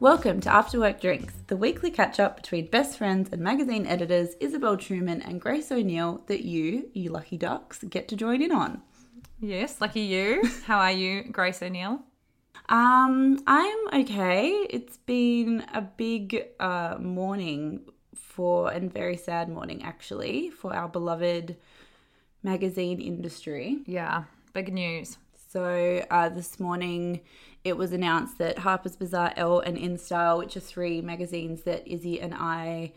Welcome to After Work Drinks, the weekly catch up between best friends and magazine editors Isabel Truman and Grace O'Neill that you, you lucky ducks, get to join in on. Yes, lucky you. How are you, Grace O'Neill? Um, I'm okay. It's been a big uh, morning for, and very sad morning actually, for our beloved magazine industry. Yeah, big news. So uh, this morning, it was announced that Harper's Bazaar, Elle, and InStyle, which are three magazines that Izzy and I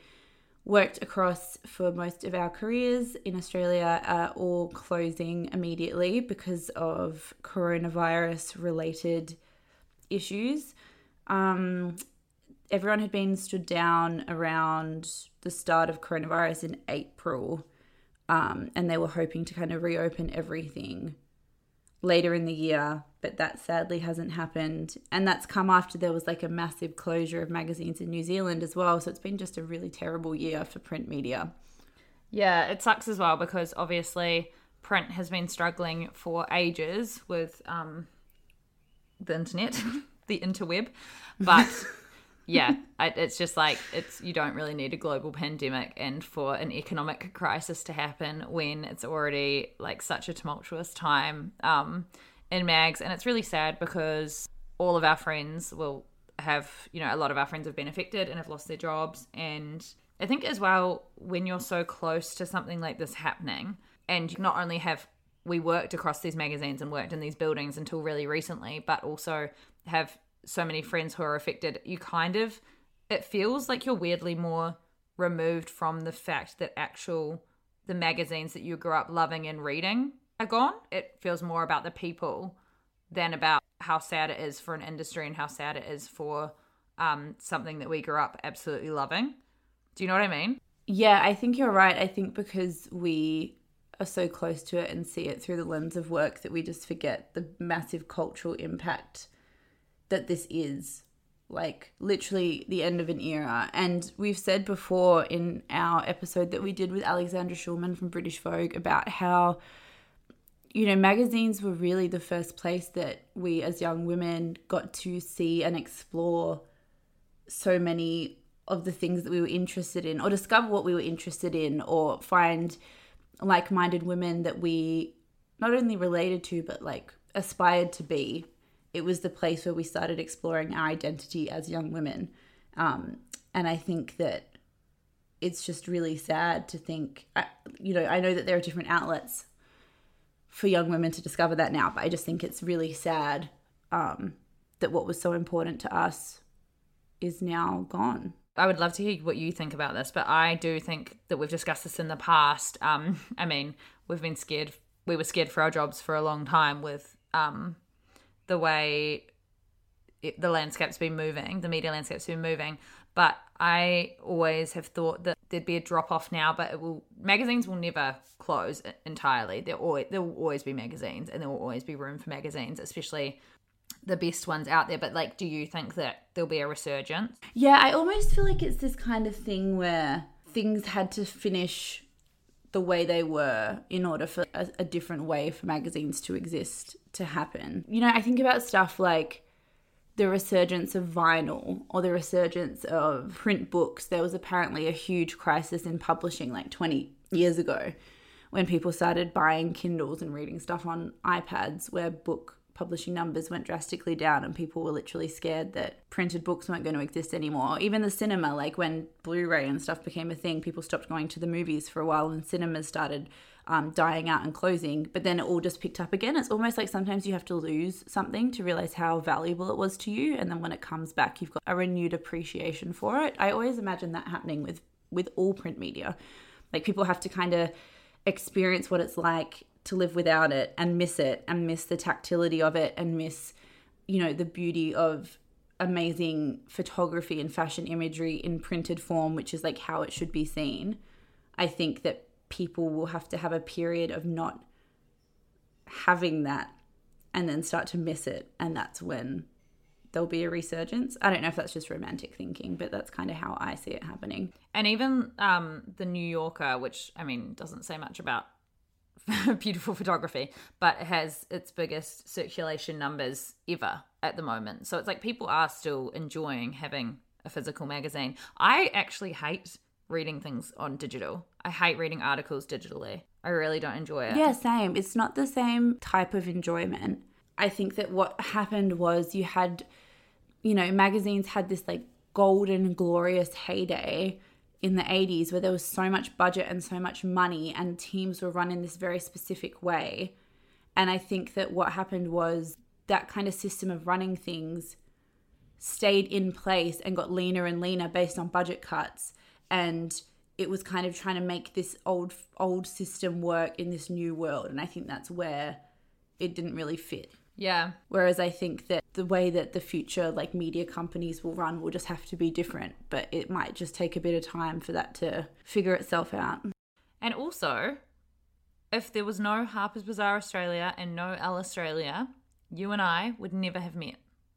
worked across for most of our careers in Australia, are all closing immediately because of coronavirus related issues. Um, everyone had been stood down around the start of coronavirus in April, um, and they were hoping to kind of reopen everything later in the year, but that sadly hasn't happened. And that's come after there was like a massive closure of magazines in New Zealand as well. So it's been just a really terrible year for print media. Yeah, it sucks as well because obviously print has been struggling for ages with um, the internet, the interweb. But yeah, it's just like it's you don't really need a global pandemic and for an economic crisis to happen when it's already like such a tumultuous time um, in mags, and it's really sad because all of our friends will have you know a lot of our friends have been affected and have lost their jobs, and I think as well when you're so close to something like this happening, and not only have we worked across these magazines and worked in these buildings until really recently, but also have so many friends who are affected, you kind of it feels like you're weirdly more removed from the fact that actual the magazines that you grew up loving and reading are gone. It feels more about the people than about how sad it is for an industry and how sad it is for um, something that we grew up absolutely loving. Do you know what I mean? Yeah, I think you're right. I think because we are so close to it and see it through the lens of work that we just forget the massive cultural impact that this is like literally the end of an era. And we've said before in our episode that we did with Alexandra Shulman from British Vogue about how, you know, magazines were really the first place that we as young women got to see and explore so many of the things that we were interested in or discover what we were interested in or find like minded women that we not only related to but like aspired to be it was the place where we started exploring our identity as young women. Um, and I think that it's just really sad to think, you know, I know that there are different outlets for young women to discover that now, but I just think it's really sad um, that what was so important to us is now gone. I would love to hear what you think about this, but I do think that we've discussed this in the past. Um, I mean, we've been scared. We were scared for our jobs for a long time with um, the way it, the landscape's been moving, the media landscape's been moving. But I always have thought that there'd be a drop off now, but it will magazines will never close entirely. There always there will always be magazines, and there will always be room for magazines, especially the best ones out there. But like, do you think that there'll be a resurgence? Yeah, I almost feel like it's this kind of thing where things had to finish the way they were in order for a, a different way for magazines to exist to happen. You know, I think about stuff like the resurgence of vinyl or the resurgence of print books. There was apparently a huge crisis in publishing like 20 years ago when people started buying Kindles and reading stuff on iPads where book publishing numbers went drastically down and people were literally scared that printed books weren't going to exist anymore. Even the cinema, like when Blu ray and stuff became a thing, people stopped going to the movies for a while and cinemas started um, dying out and closing, but then it all just picked up again. It's almost like sometimes you have to lose something to realize how valuable it was to you. And then when it comes back, you've got a renewed appreciation for it. I always imagine that happening with, with all print media. Like people have to kind of experience what it's like to live without it and miss it and miss the tactility of it and miss, you know, the beauty of amazing photography and fashion imagery in printed form, which is like how it should be seen. I think that people will have to have a period of not having that and then start to miss it. And that's when there'll be a resurgence. I don't know if that's just romantic thinking, but that's kind of how I see it happening. And even um, the New Yorker, which I mean doesn't say much about beautiful photography, but it has its biggest circulation numbers ever at the moment. So it's like people are still enjoying having a physical magazine. I actually hate reading things on digital. I hate reading articles digitally. I really don't enjoy it. Yeah, same. It's not the same type of enjoyment. I think that what happened was you had, you know, magazines had this like golden, glorious heyday in the 80s where there was so much budget and so much money and teams were run in this very specific way. And I think that what happened was that kind of system of running things stayed in place and got leaner and leaner based on budget cuts and it was kind of trying to make this old old system work in this new world and I think that's where it didn't really fit. Yeah. Whereas I think that the way that the future like media companies will run will just have to be different, but it might just take a bit of time for that to figure itself out. And also, if there was no Harper's Bazaar Australia and no Elle Australia, you and I would never have met.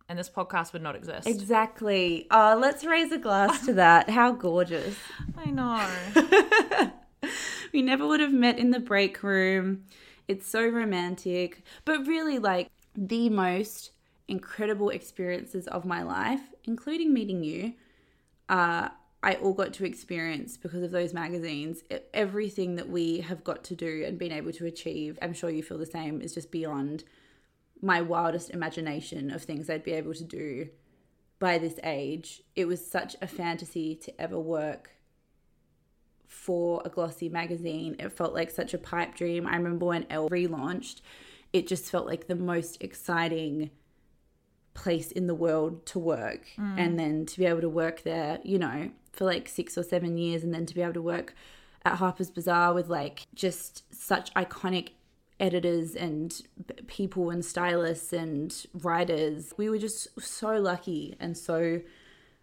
And this podcast would not exist. Exactly. Oh, let's raise a glass to that. How gorgeous. I know. we never would have met in the break room. It's so romantic. But really, like, the most incredible experiences of my life, including meeting you, uh, I all got to experience because of those magazines. Everything that we have got to do and been able to achieve, I'm sure you feel the same, is just beyond my wildest imagination of things I'd be able to do by this age. It was such a fantasy to ever work for a glossy magazine. It felt like such a pipe dream. I remember when Elle relaunched, it just felt like the most exciting place in the world to work. Mm. And then to be able to work there, you know, for like six or seven years, and then to be able to work at Harper's Bazaar with like just such iconic editors and people and stylists and writers. We were just so lucky and so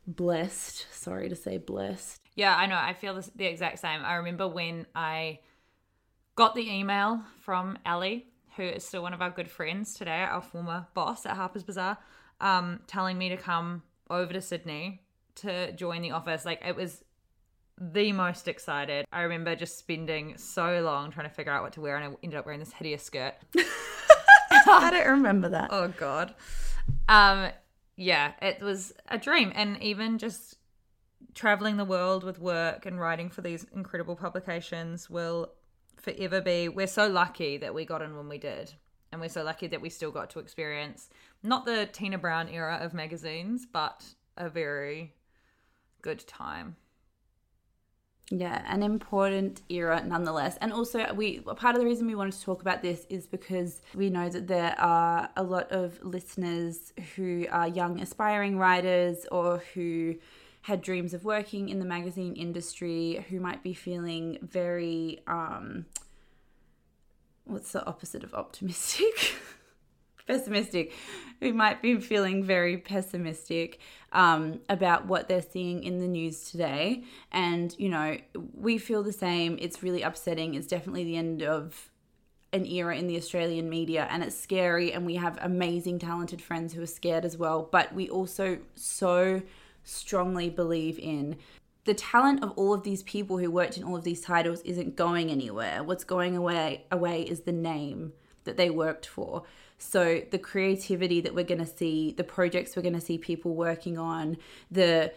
blessed. Sorry to say blessed. Yeah, I know. I feel the exact same. I remember when I got the email from Ellie who is still one of our good friends today, our former boss at Harper's Bazaar, um, telling me to come over to Sydney to join the office. Like it was the most excited. I remember just spending so long trying to figure out what to wear, and I ended up wearing this hideous skirt. I don't remember that. Oh god. Um, yeah, it was a dream, and even just traveling the world with work and writing for these incredible publications will forever be we're so lucky that we got in when we did. And we're so lucky that we still got to experience not the Tina Brown era of magazines, but a very good time. Yeah, an important era nonetheless. And also we part of the reason we wanted to talk about this is because we know that there are a lot of listeners who are young aspiring writers or who had dreams of working in the magazine industry who might be feeling very um what's the opposite of optimistic pessimistic, who might be feeling very pessimistic um, about what they're seeing in the news today. And, you know, we feel the same. It's really upsetting. It's definitely the end of an era in the Australian media and it's scary and we have amazing talented friends who are scared as well but we also so strongly believe in the talent of all of these people who worked in all of these titles isn't going anywhere what's going away away is the name that they worked for so the creativity that we're going to see the projects we're going to see people working on the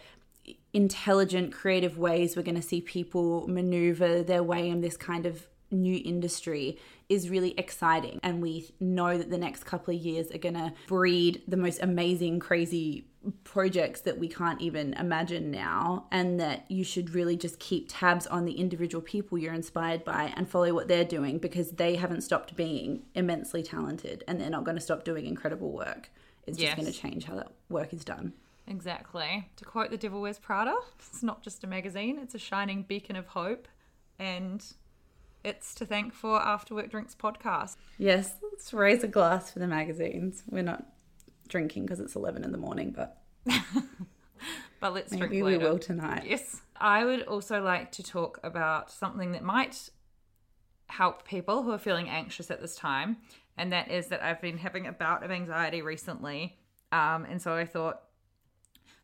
intelligent creative ways we're going to see people maneuver their way in this kind of new industry is really exciting. And we know that the next couple of years are going to breed the most amazing, crazy projects that we can't even imagine now. And that you should really just keep tabs on the individual people you're inspired by and follow what they're doing because they haven't stopped being immensely talented and they're not going to stop doing incredible work. It's Yes. just going to change how that work is done. Exactly. To quote The Devil Wears Prada, it's not just a magazine, it's a shining beacon of hope. And it's to thank for After Work Drinks podcast. Yes, let's raise a glass for the magazines. We're not drinking because it's 11 in the morning, but But let's drink maybe we will tonight. Yes. I would also like to talk about something that might help people who are feeling anxious at this time. And that is that I've been having a bout of anxiety recently. Um, and so I thought,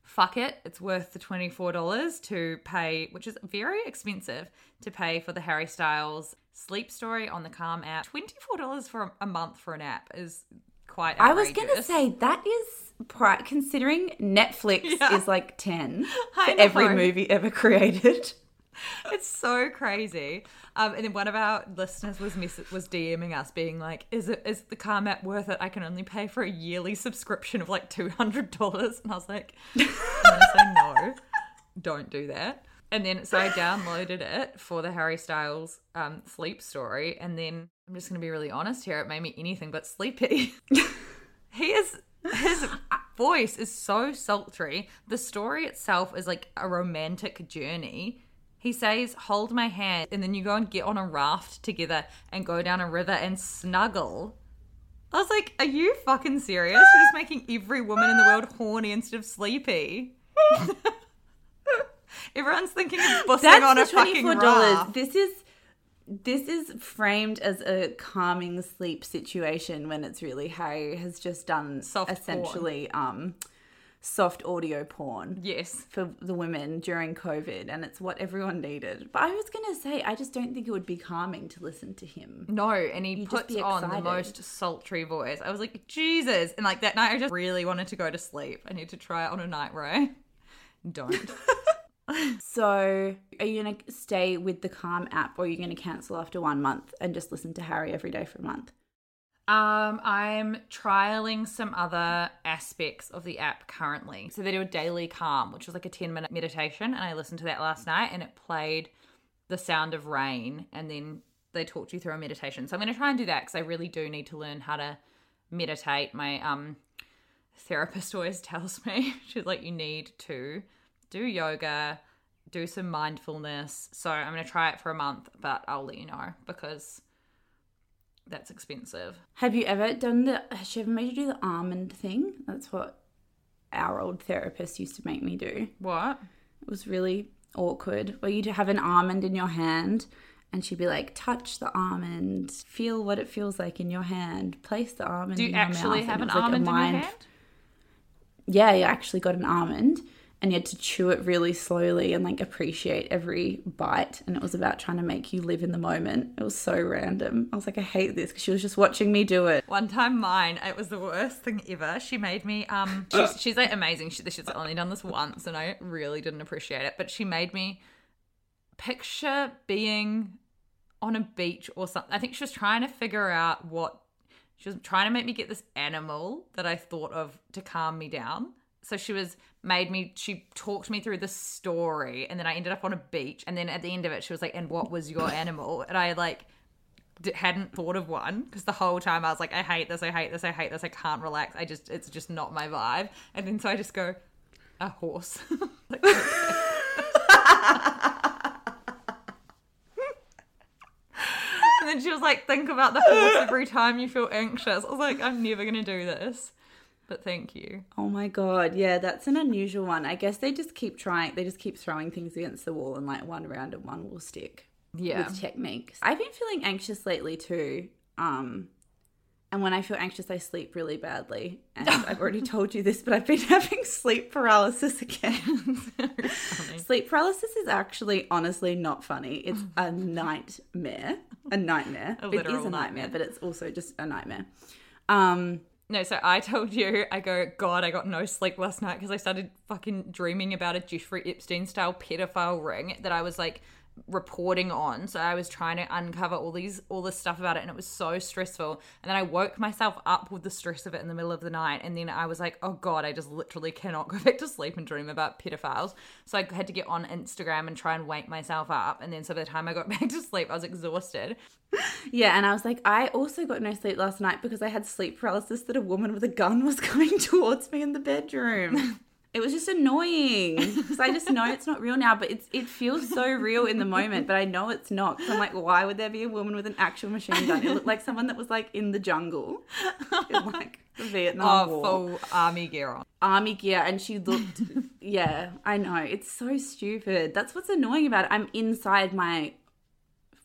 fuck it, it's worth the $24 to pay, which is very expensive to pay for the Harry Styles sleep story on the Calm app. $24 for a- month for an app is quite I was going to say that is pri- considering Netflix Yeah. is like 10 for every movie ever created. It's so crazy. Um, and then one of our listeners was mess- was DMing us, being like, "Is it is the Calm app worth it? I can only pay for a yearly subscription of like two hundred dollars." And I was like, "I'm gonna say no, don't do that." And then so I downloaded it for the Harry Styles um, sleep story, and then I'm just gonna be really honest here. It made me anything but sleepy. he is his voice is so sultry. The story itself is like a romantic journey. He says, "Hold my hand," and then you go and get on a raft together and go down a river and snuggle. I was like, "Are you fucking serious? You're just making every woman in the world horny instead of sleepy." Everyone's thinking of bussing That's on a fucking $24. raft. This is this is framed as a calming sleep situation when it's really Harry has just done Soft porn. essentially um soft audio porn. Yes. for the women during COVID, and it's what everyone needed. But I was gonna say, I just don't think it would be calming to listen to him. No, and he You'd puts on the most sultry voice. I was like, Jesus. And like that night, I just really wanted to go to sleep. I need to try it on a night where I don't. So, are you gonna stay with the Calm app, or are you gonna cancel after one month and just listen to Harry every day for a month? Um, I'm trialing some other aspects of the app currently. So they do a daily calm, which was like a 10 minute meditation. And I listened to that last night and it played the sound of rain. And then they talked you through a meditation. So I'm going to try and do that because I really do need to learn how to meditate. My um therapist always tells me she's like you need to do yoga do some mindfulness so i'm going to try it for a month but i'll let you know because that's expensive Have you ever done the? Has she ever made you do the almond thing? That's what our old therapist used to make me do. what It was really awkward. Where you'd have an almond in your hand, and she'd be like, "Touch the almond, feel what it feels like in your hand, place the almond." do you in your actually mouth," have an like almond in your hand Yeah, you actually got an almond, and you had to chew it really slowly and like appreciate every bite. And it was about trying to make you live in the moment. It was so random. I was like, I hate this because she was just watching me do it. One time, mine it was the worst thing ever. She made me um, she's, she's like amazing. She, she's only done this once, and I really didn't appreciate it. But she made me picture being on a beach or something. I think she was trying to figure out what she was trying to make me get this animal that I thought of to calm me down. So she was made me. She talked me through the story, and then I ended up on a beach. And then at the end of it, she was like, "And what was your animal?" And I like d- hadn't thought of one because the whole time I was like, I hate this, I hate this, I hate this, I can't relax. I just, it's just not my vibe. And then so I just go, a horse. Like, and then she was like, think about the horse every time you feel anxious. I was like, I'm never to do this. But thank you. Oh my god, yeah, that's an unusual one. I guess they just keep trying. They just keep throwing things against the wall, and like one round and one will stick. Yeah. with techniques. I've been feeling anxious lately too. Um, and when I feel anxious, I sleep really badly. And I've already told you this, but I've been having sleep paralysis again. sleep paralysis is actually, honestly, not funny. It's a nightmare. A nightmare. A it is a nightmare, nightmare. but it's also just a nightmare. Um, No, so I told you, I go, God, I got no sleep last night because I started fucking dreaming about a Jeffrey Epstein style pedophile ring that I was like reporting on. So I was trying to uncover all these all this stuff about it and it was so stressful. And then I woke myself up with the stress of it in the middle of the night and then I was like, oh God, I just literally cannot go back to sleep and dream about pedophiles. So I had to get on Instagram and try and wake myself up. And then so by the time I got back to sleep, I was exhausted. Yeah, and I was like, I also got no sleep last night because I had sleep paralysis that a woman with a gun was coming towards me in the bedroom. It was just annoying because I just know it's not real now, but it's it feels so real in the moment, but I know it's not. So I'm like, why would there be a woman with an actual machine gun? It looked like someone that was like in the jungle, in like the Vietnam Oh, War, full army gear on. army gear, and she looked. yeah, I know it's so stupid. That's what's annoying about it. I'm inside my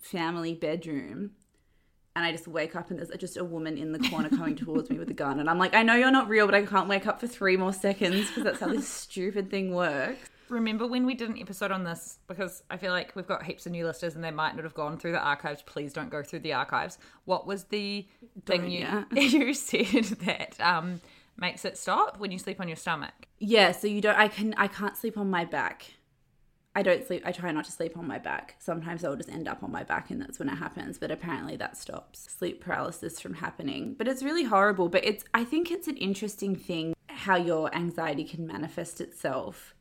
family bedroom and I just wake up and there's just a woman in the corner coming towards me with a gun. And I'm like, I know you're not real, but I can't wake up for three more seconds because that's how this stupid thing works. Remember when we did an episode on this? Because I feel like we've got heaps of new listeners and they might not have gone through the archives. Please don't go through the archives. What was the thing you you said that um, makes it stop when you sleep on your stomach? Yeah, so you don't, I can, I can't sleep on my back. I don't sleep, I try not to sleep on my back. Sometimes I'll just end up on my back and that's when it happens. But apparently that stops sleep paralysis from happening. But it's really horrible. But it's, I think it's an interesting thing how your anxiety can manifest itself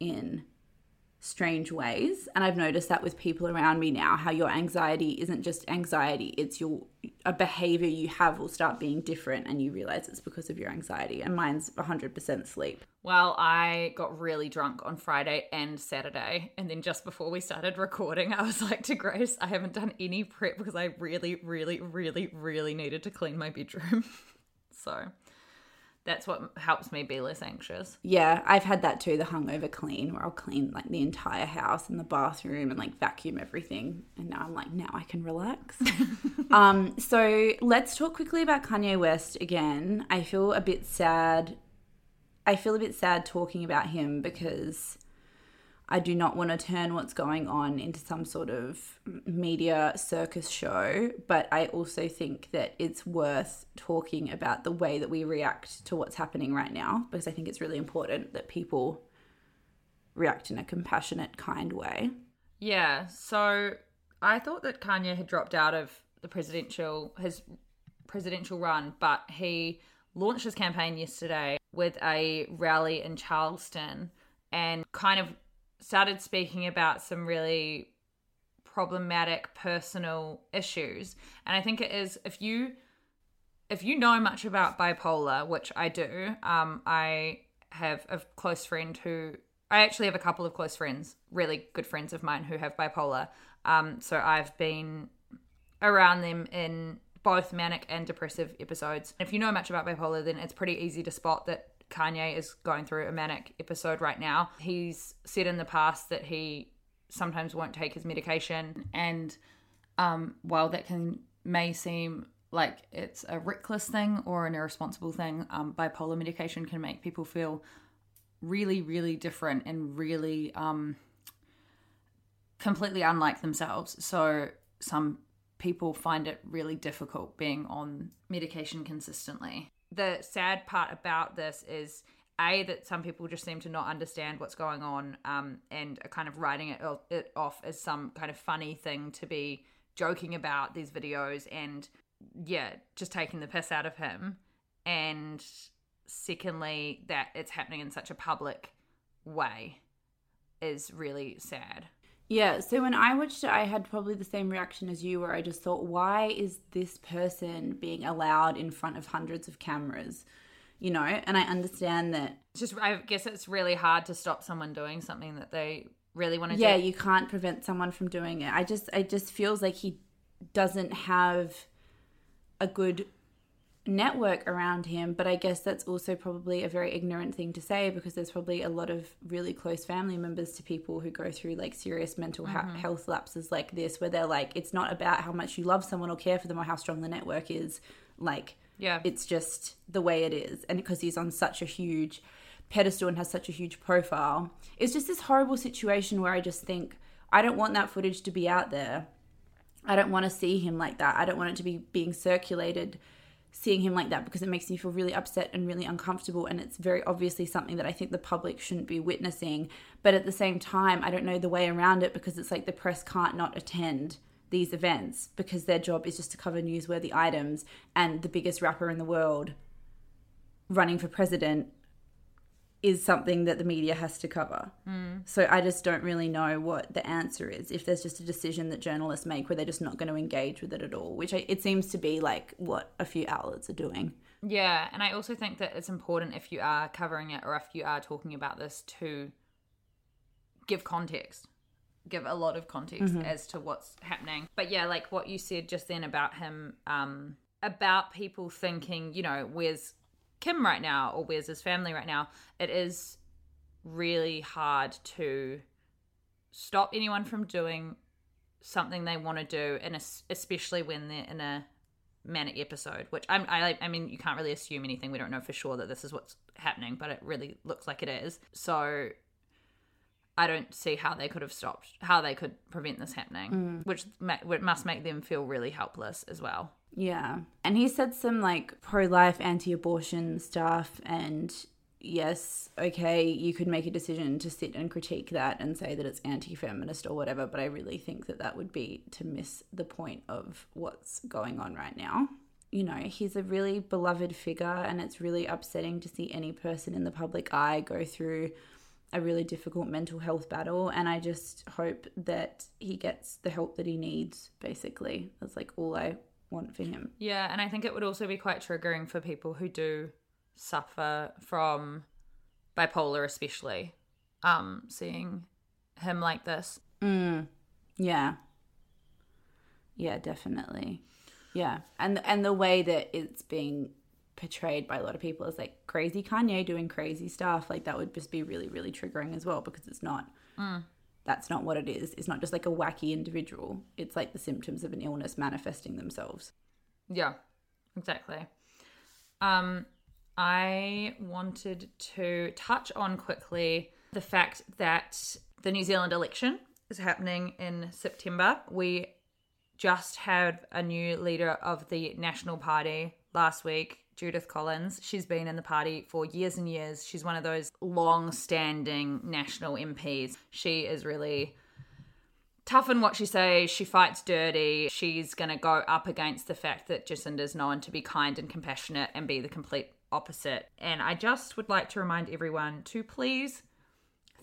in strange ways and i've noticed that with people around me now how your anxiety isn't just anxiety it's your a behavior you have will start being different and you realize it's because of your anxiety and mine's 100% sleep Well, I got really drunk on Friday and Saturday. And then just before we started recording, I was like to Grace, I haven't done any prep because I really, really, really, really needed to clean my bedroom. so that's what helps me be less anxious. yeah i've had that too the hungover clean where i'll clean like the entire house and the bathroom and like vacuum everything and now i'm like now i can relax. Um so let's talk quickly about kanye west again. I feel a bit sad. I feel a bit sad talking about him because I do not want to turn what's going on into some sort of media circus show, but I also think that it's worth talking about the way that we react to what's happening right now because I think it's really important that people react in a compassionate, kind way. Yeah, so I thought that Kanye had dropped out of the presidential his presidential run, but he launched his campaign yesterday with a rally in Charleston and kind of started speaking about some really problematic personal issues. And I think it is if you if you know much about bipolar, which I do, um, I have a close friend who I actually have a couple of close friends, really good friends of mine who have bipolar. Um, so I've been around them in both manic and depressive episodes. If you know much about bipolar, then it's pretty easy to spot that Kanye is going through a manic episode right now. He's said in the past that he sometimes won't take his medication, and um, while that can may seem like it's a reckless thing or an irresponsible thing, um, bipolar medication can make people feel really, really different and really um, completely unlike themselves. So some people find it really difficult being on medication consistently. The sad part about this is a that some people just seem to not understand what's going on um, and are kind of writing it, it off as some kind of funny thing to be joking about these videos and yeah, just taking the piss out of him. And secondly, that it's happening in such a public way is really sad. Yeah, so when I watched it, I had probably the same reaction as you, where I just thought, why is this person being allowed in front of hundreds of cameras? You know, and I understand that, It's just I guess it's really hard to stop someone doing something that they really want to yeah, do. Yeah, you can't prevent someone from doing it. I just, it just feels like he doesn't have a good network around him. But I guess that's also probably a very ignorant thing to say because there's probably a lot of really close family members to people who go through like serious mental ha- mm-hmm. health lapses like this, where they're like, it's not about how much you love someone or care for them or how strong the network is. Like, Yeah. it's just the way it is. And because he's on such a huge pedestal and has such a huge profile, it's just this horrible situation where I just think, I don't want that footage to be out there. I don't want to see him like that. I don't want it to be being circulated, seeing him like that, because it makes me feel really upset and really uncomfortable. And it's very obviously something that I think the public shouldn't be witnessing. But at the same time, I don't know the way around it because it's like the press can't not attend these events because their job is just to cover newsworthy items. And the biggest rapper in the world running for president is something that the media has to cover. So I just don't really know what the answer is. If there's just a decision that journalists make where they're just not going to engage with it at all, which I, it seems to be like what a few outlets are doing. Yeah, and I also think that it's important if you are covering it or if you are talking about this to give context. Give a lot of context as to what's happening. But yeah, like what you said just then about him, um, about people thinking, you know, where's Kim right now or where's his family right now? It is really hard to stop anyone from doing something they want to do, and especially when they're in a manic episode. Which I'm, I, I mean, you can't really assume anything. We don't know for sure that this is what's happening, but it really looks like it is. So I don't see how they could have stopped, how they could prevent this happening, mm. which ma- which must make them feel really helpless as well. Yeah. And he said some like pro life, anti abortion stuff. And yes, okay, you could make a decision to sit and critique that and say that it's anti feminist or whatever. But I really think that that would be to miss the point of what's going on right now. You know, he's a really beloved figure, and it's really upsetting to see any person in the public eye go through a really difficult mental health battle and I just hope that he gets the help that he needs basically. That's like all I want for him. Yeah, and I think it would also be quite triggering for people who do suffer from bipolar, especially um, seeing him like this. Mm. Yeah. Yeah, definitely. Yeah. And and the way that it's being portrayed by a lot of people is like crazy Kanye doing crazy stuff. Like that would just be really, really triggering as well because it's not that's not what it is. It's not just like a wacky individual. It's like the symptoms of an illness manifesting themselves. Yeah, exactly. Um, I wanted to touch on quickly the fact that the New Zealand election is happening in September. We just had a new leader of the National Party last week, Judith Collins. She's been in the party for years and years. She's one of those long standing national MPs. She is really tough in what she says. She fights dirty. She's going to go up against the fact that Jacinda is known to be kind and compassionate and be the complete opposite. And I just would like to remind everyone to please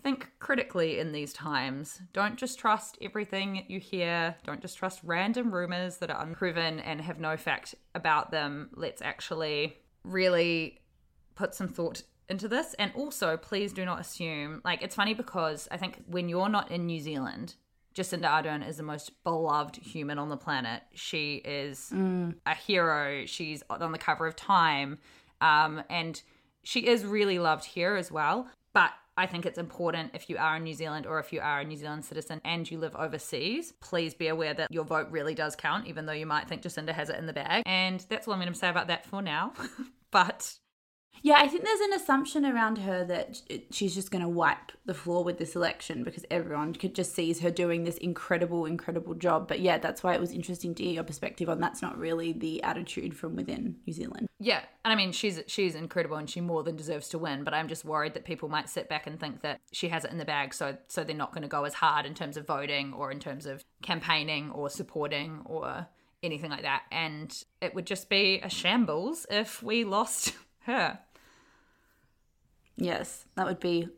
think critically in these times. Don't just trust everything you hear. Don't just trust random rumors that are unproven and have no fact about them. Let's actually really put some thought into this. And also, please do not assume, like, it's funny because I think when you're not in New Zealand, Jacinda Ardern is the most beloved human on the planet. She is a hero. She's on the cover of Time. Um, and she is really loved here as well. But I think it's important if you are in New Zealand or if you are a New Zealand citizen and you live overseas, please be aware that your vote really does count, even though you might think Jacinda has it in the bag. And that's all I'm going to say about that for now. but Yeah, I think there's an assumption around her that she's just going to wipe the floor with this election because everyone could just sees her doing this incredible, incredible job. But yeah, that's why it was interesting to hear your perspective on that's not really the attitude from within New Zealand. Yeah, and I mean she's she's incredible and she more than deserves to win. But I'm just worried that people might sit back and think that she has it in the bag, so so they're not going to go as hard in terms of voting or in terms of campaigning or supporting or anything like that. And it would just be a shambles if we lost her. Yes, that would be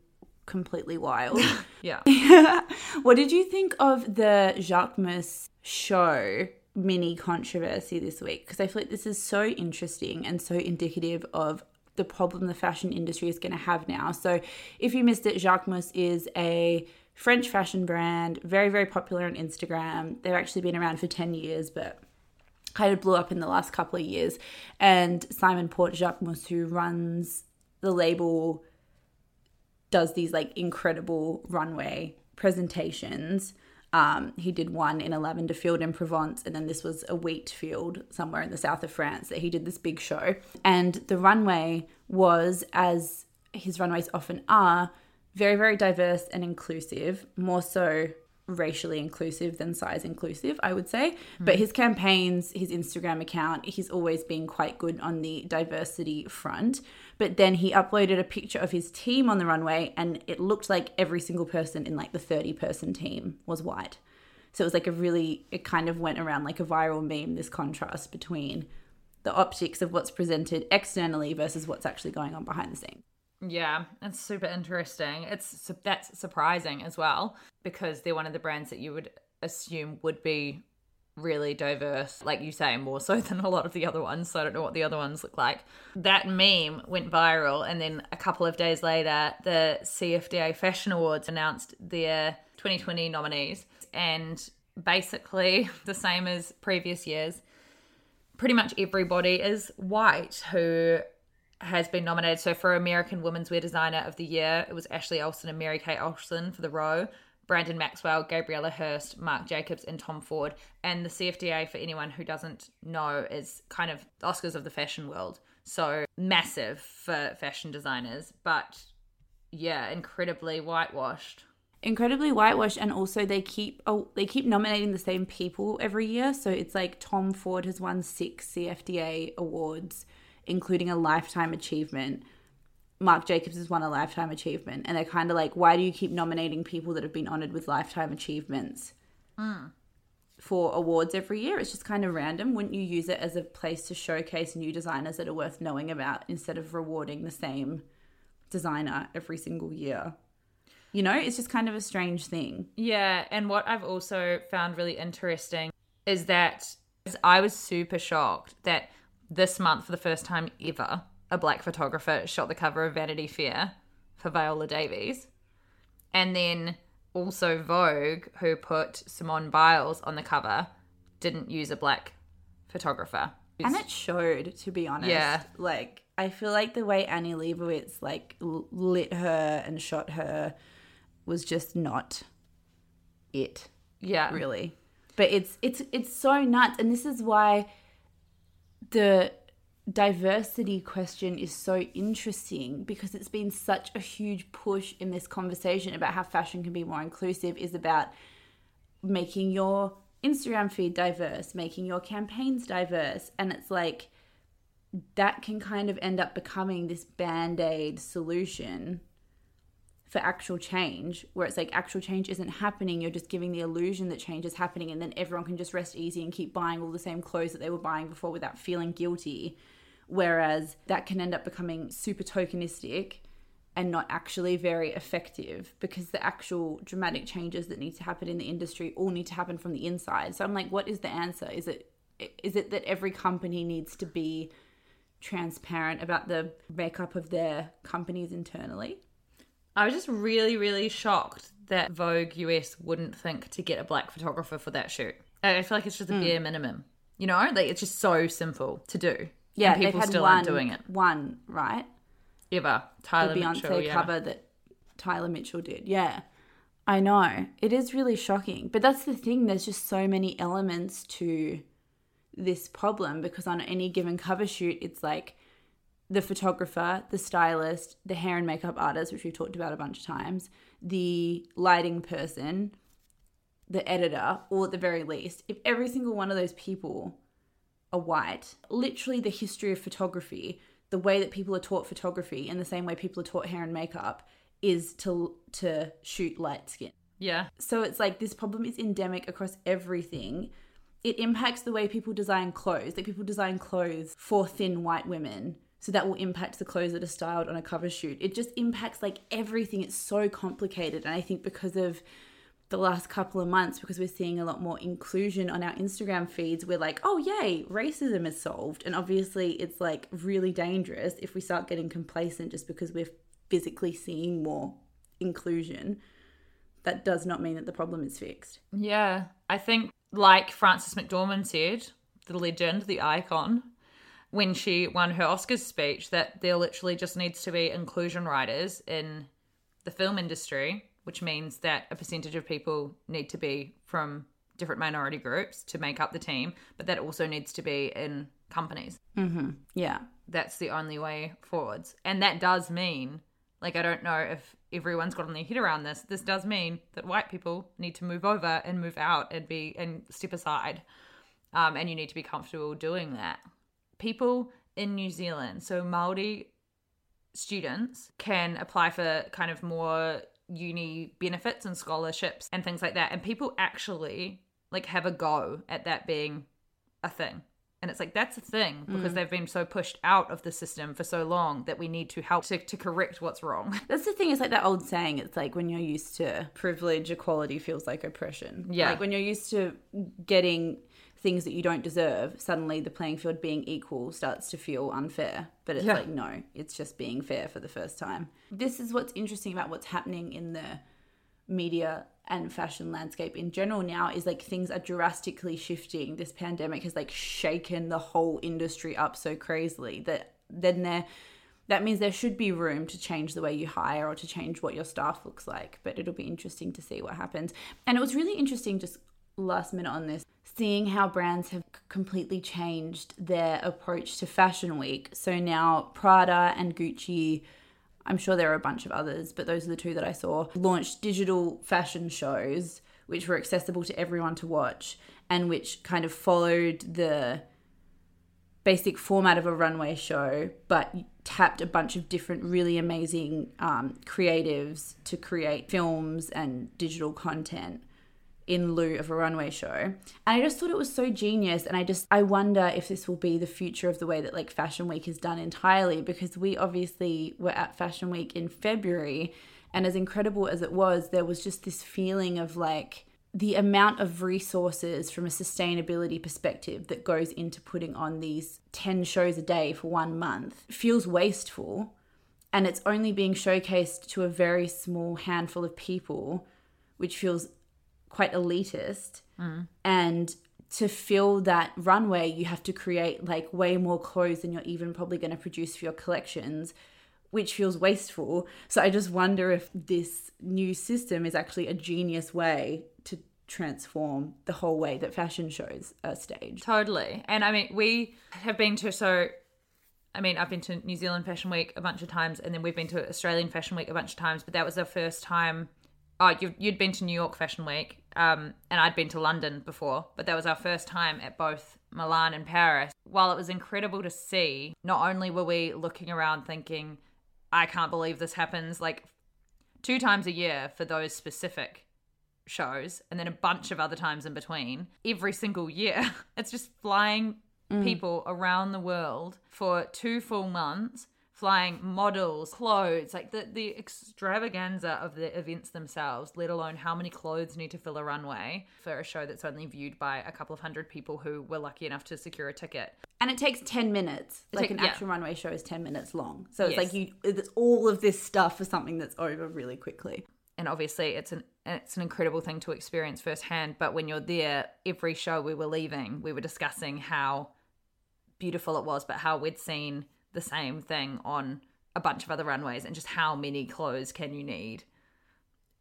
completely wild. Yeah. what did you think of the Jacquemus show mini controversy this week? Because I feel like this is so interesting and so indicative of the problem the fashion industry is going to have now. So, if you missed it, Jacquemus is a French fashion brand, very, very popular on Instagram. They've actually been around for 10 years, but kind of blew up in the last couple of years. And Simon Port Jacquemus, who runs the label, does these like incredible runway presentations. Um, he did one in a lavender field in Provence, and then this was a wheat field somewhere in the south of France that he did this big show. And the runway was, as his runways often are, very, very diverse and inclusive, more so racially inclusive than size inclusive, I would say. Hmm. But his campaigns, his Instagram account, he's always been quite good on the diversity front. But then he uploaded a picture of his team on the runway and it looked like every single person in like the 30 person team was white. So it was like a really, it kind of went around like a viral meme, this contrast between the optics of what's presented externally versus what's actually going on behind the scenes. Yeah, it's super interesting. It's that's surprising as well because they're one of the brands that you would assume would be really diverse, like you say, more so than a lot of the other ones. So I don't know what the other ones look like. That meme went viral, and then a couple of days later, the CFDA Fashion Awards announced their 2020 nominees, and basically the same as previous years. Pretty much everybody is white who has been nominated. So for American Women's Wear Designer of the Year, it was Ashley Olsen and Mary-Kate Olsen for the row. Brandon Maxwell, Gabriela Hearst, Marc Jacobs, and Tom Ford. And the CFDA, for anyone who doesn't know, is kind of Oscars of the fashion world. So massive for fashion designers, but yeah, incredibly whitewashed. incredibly whitewashed and also they keep oh, they keep nominating the same people every year so it's like tom ford has won six cfda awards including a lifetime achievement. Marc Jacobs has won a lifetime achievement. And they're kind of like why do you keep nominating people that have been honored with lifetime achievements? Hmm. For awards every year. It's just kind of random. Wouldn't you use it as a place to showcase new designers that are worth knowing about instead of rewarding the same designer every single year? You know, it's just kind of a strange thing. Yeah, and what I've also found really interesting is that I was super shocked that this month, for the first time ever, a black photographer shot the cover of Vanity Fair for Viola Davis. And then also Vogue, who put Simone Biles on the cover, didn't use a black photographer. And it showed, to be honest. Yeah. Like, I feel like the way Annie Leibovitz, like, lit her and shot her was just not it, yeah, really. But it's it's it's so nuts, and this is why the diversity question is so interesting because it's been such a huge push in this conversation about how fashion can be more inclusive is about making your Instagram feed diverse, making your campaigns diverse. And it's like that can kind of end up becoming this band aid solution for actual change, where it's like actual change isn't happening. You're just giving the illusion that change is happening, and then everyone can just rest easy and keep buying all the same clothes that they were buying before without feeling guilty. Whereas that can end up becoming super tokenistic and not actually very effective because the actual dramatic changes that need to happen in the industry all need to happen from the inside. So I'm like, what is the answer? Is it is it that every company needs to be transparent about the makeup of their companies internally? I was just really, really shocked that Vogue US wouldn't think to get a black photographer for that shoot. I feel like it's just a hmm. bare minimum. You know, like it's just so simple to do. Yeah, and people they've had still one, aren't doing it One, right? ever. Tyler the Beyonce Mitchell, yeah. cover that Tyler Mitchell did. Yeah. I know. It is really shocking. But that's the thing. There's just so many elements to this problem because on any given cover shoot, it's like the photographer, the stylist, the hair and makeup artist, which we've talked about a bunch of times, the lighting person, the editor, or at the very least, if every single one of those people are white, literally the history of photography, the way that people are taught photography, and the same way people are taught hair and makeup is to to shoot light skin. Yeah. So it's like this problem is endemic across everything. It impacts the way people design clothes. Like people design clothes for thin white women. So that will impact the clothes that are styled on a cover shoot. It just impacts like everything. It's so complicated. And I think because of the last couple of months, because we're seeing a lot more inclusion on our Instagram feeds, we're like, oh, yay, racism is solved. And obviously, it's like really dangerous if we start getting complacent just because we're physically seeing more inclusion that does not mean that the problem is fixed. Yeah, I think like Frances McDormand said, the legend, the icon, when she won her Oscars speech, that there literally just needs to be inclusion riders in the film industry, which means that a percentage of people need to be from different minority groups to make up the team, but that also needs to be in companies. Yeah. That's the only way forwards. And that does mean, like, I don't know if everyone's gotten their head around this. This does mean that white people need to move over and move out and be and step aside. Um, and you need to be comfortable doing that. People in New Zealand, so Maori students can apply for kind of more uni benefits and scholarships and things like that. And people actually like have a go at that being a thing. And it's like that's a thing mm. because they've been so pushed out of the system for so long that we need to help to, to correct what's wrong. That's the thing, it's like that old saying, it's like when you're used to privilege, equality feels like oppression. Yeah. Like when you're used to getting things that you don't deserve, suddenly the playing field being equal starts to feel unfair. But it's Yeah. like, no, it's just being fair for the first time. This is what's interesting about what's happening in the media and fashion landscape in general now is like things are drastically shifting. This pandemic has like shaken the whole industry up so crazily that then there that means there should be room to change the way you hire or to change what your staff looks like. But it'll be interesting to see what happens. And it was really interesting just last minute on this seeing how brands have completely changed their approach to fashion week. So now Prada and Gucci I'm sure there are a bunch of others, but those are the two that I saw. Launched digital fashion shows, which were accessible to everyone to watch, and which kind of followed the basic format of a runway show, but tapped a bunch of different really amazing um, creatives to create films and digital content in lieu of a runway show. And I just thought it was so genius. And I just I wonder if this will be the future of the way that like Fashion Week is done entirely because we obviously were at Fashion Week in February. And as incredible as it was there was just this feeling of like the amount of resources from a sustainability perspective that goes into putting on these 10 shows a day for one month feels wasteful. And it's only being showcased to a very small handful of people which feels quite elitist mm. and to fill that runway you have to create like way more clothes than you're even probably going to produce for your collections which feels wasteful so i just wonder if this new system is actually a genius way to transform the whole way that fashion shows are staged Totally. And I mean, we have been to so. I mean, I've been to New Zealand Fashion Week a bunch of times, and then we've been to Australian Fashion Week a bunch of times. But that was the first time. Oh, you, you'd been to New York Fashion Week, um, and I'd been to London before, but that was our first time at both Milan and Paris. While it was incredible to see, not only were we looking around thinking, "I can't believe this happens," like two times a year for those specific shows and then a bunch of other times in between every single year. It's just flying people around the world for two full months, flying models, clothes, like the, the extravaganza of the events themselves, let alone how many clothes need to fill a runway for a show that's only viewed by a couple of hundred people who were lucky enough to secure a ticket. and it takes 10 minutes like take- an yeah. actual runway show is 10 minutes long so it's Yes. like you it's all of this stuff for something that's over really quickly and obviously it's an it's an incredible thing to experience firsthand but when you're there every show we were leaving we were discussing how beautiful it was but how we'd seen the same thing on a bunch of other runways and just how many clothes can you need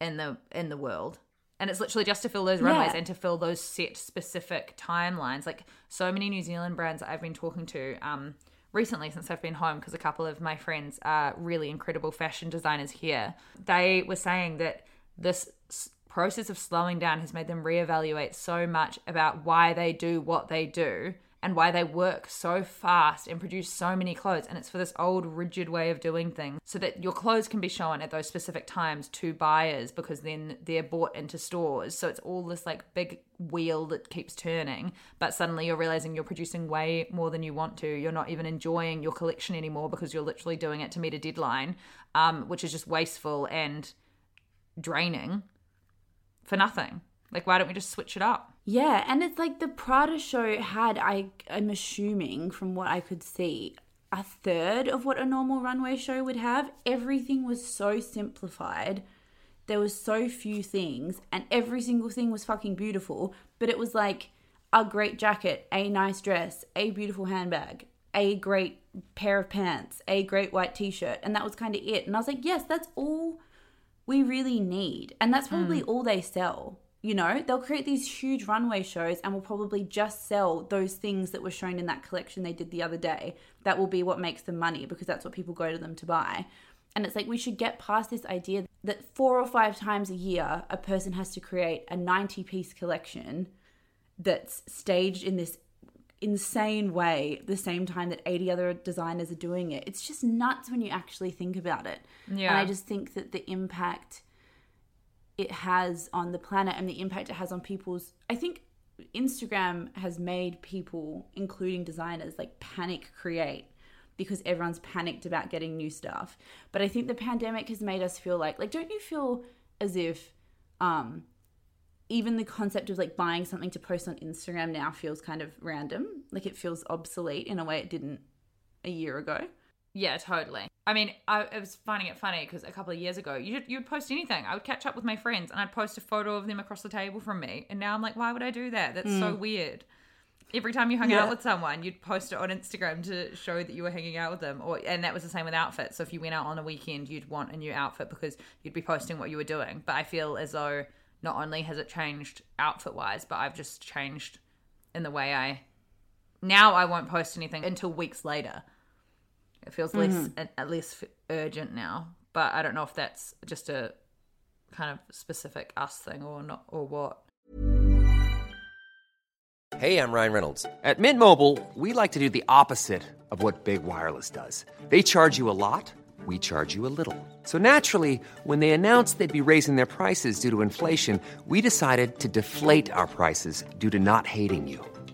in the in the world and it's literally just to fill those runways Yeah. and to fill those set specific timelines like so many new zealand brands that i've been talking to um recently since i've been home because a couple of my friends are really incredible fashion designers here they were saying that this process of slowing down has made them reevaluate so much about why they do what they do and why they work so fast and produce so many clothes. And it's for this old, rigid way of doing things so that your clothes can be shown at those specific times to buyers because then they're bought into stores. So it's all this like big wheel that keeps turning. But suddenly you're realizing you're producing way more than you want to. You're not even enjoying your collection anymore because you're literally doing it to meet a deadline, um, which is just wasteful and draining for nothing. Like, why don't we just switch it up? Yeah, and it's like the Prada show had I I'm assuming from what I could see a third of what a normal runway show would have. Everything was so simplified. there was so few things and every single thing was fucking beautiful, but it was like a great jacket, a nice dress, a beautiful handbag, a great pair of pants, a great white t-shirt, and that was kind of it. And I was like, yes, that's all we really need. And that's probably hmm. all they sell. You know, they'll create these huge runway shows and will probably just sell those things that were shown in that collection they did the other day. That will be what makes them money because that's what people go to them to buy. And it's like we should get past this idea that four or five times a year, a person has to create a 90 piece collection that's staged in this insane way the same time that 80 other designers are doing it. It's just nuts when you actually think about it. Yeah. And I just think that the impact it has on the planet and the impact it has on people's I think Instagram has made people including designers like panic create because everyone's panicked about getting new stuff. But I think the pandemic has made us feel like like don't you feel as if um even the concept of like buying something to post on Instagram now feels kind of random. Like it feels obsolete in a way it didn't a year ago. Yeah, totally. I mean, I, I was finding it funny because a couple of years ago, you you would post anything. I would catch up with my friends and I'd post a photo of them across the table from me, and now I'm like, why would I do that? That's so mm. weird. Every time you hung Yeah. out with someone, you'd post it on Instagram to show that you were hanging out with them, or and that was the same with outfits. So if you went out on a weekend, you'd want a new outfit because you'd be posting what you were doing. But I feel as though not only has it changed outfit wise, but I've just changed in the way I now I won't post anything until weeks later. It feels mm-hmm. less at, at least urgent now, but I don't know if that's just a kind of specific us thing or not or what. Hey, I'm Ryan Reynolds. At Mint Mobile, we like to do the opposite of what Big Wireless does. They charge you a lot, we charge you a little. So naturally, when they announced they'd be raising their prices due to inflation, we decided to deflate our prices due to not hating you.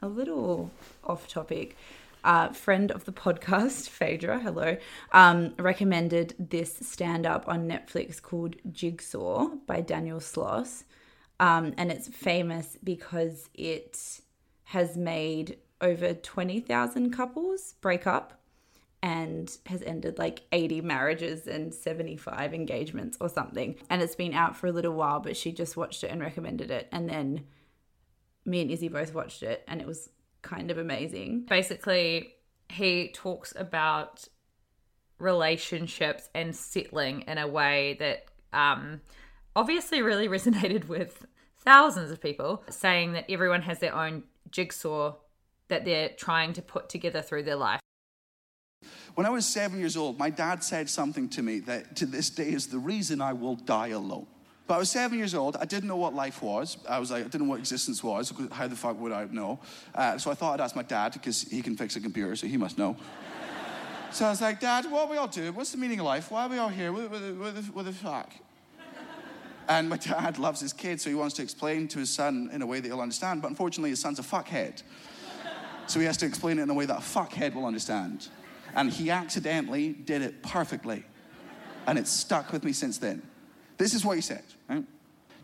a little off topic. Uh, friend of the podcast, Phaedra, hello, um, recommended this stand up on Netflix called Jigsaw by Daniel Sloss. Um, and it's famous because it has made over 20,000 couples break up and has ended like 80 marriages and 75 engagements or something. And it's been out for a little while, but she just watched it and recommended it. And then me and Izzy both watched it, and it was kind of amazing. Basically, he talks about relationships and settling in a way that um, obviously really resonated with thousands of people, saying that everyone has their own jigsaw that they're trying to put together through their life. When I was seven years old, my dad said something to me that to this day is the reason I will die alone. But I was seven years old. I didn't know what life was. I was like, I didn't know what existence was. How the fuck would I know? Uh, so I thought I'd ask my dad because he can fix a computer, so he must know. so I was like, Dad, what are we all doing? What's the meaning of life? Why are we all here? What, what, what, what the fuck? And my dad loves his kid, so he wants to explain to his son in a way that he'll understand. But unfortunately, his son's a fuckhead. So he has to explain it in a way that a fuckhead will understand. And he accidentally did it perfectly. And it's stuck with me since then. This is what he said, right?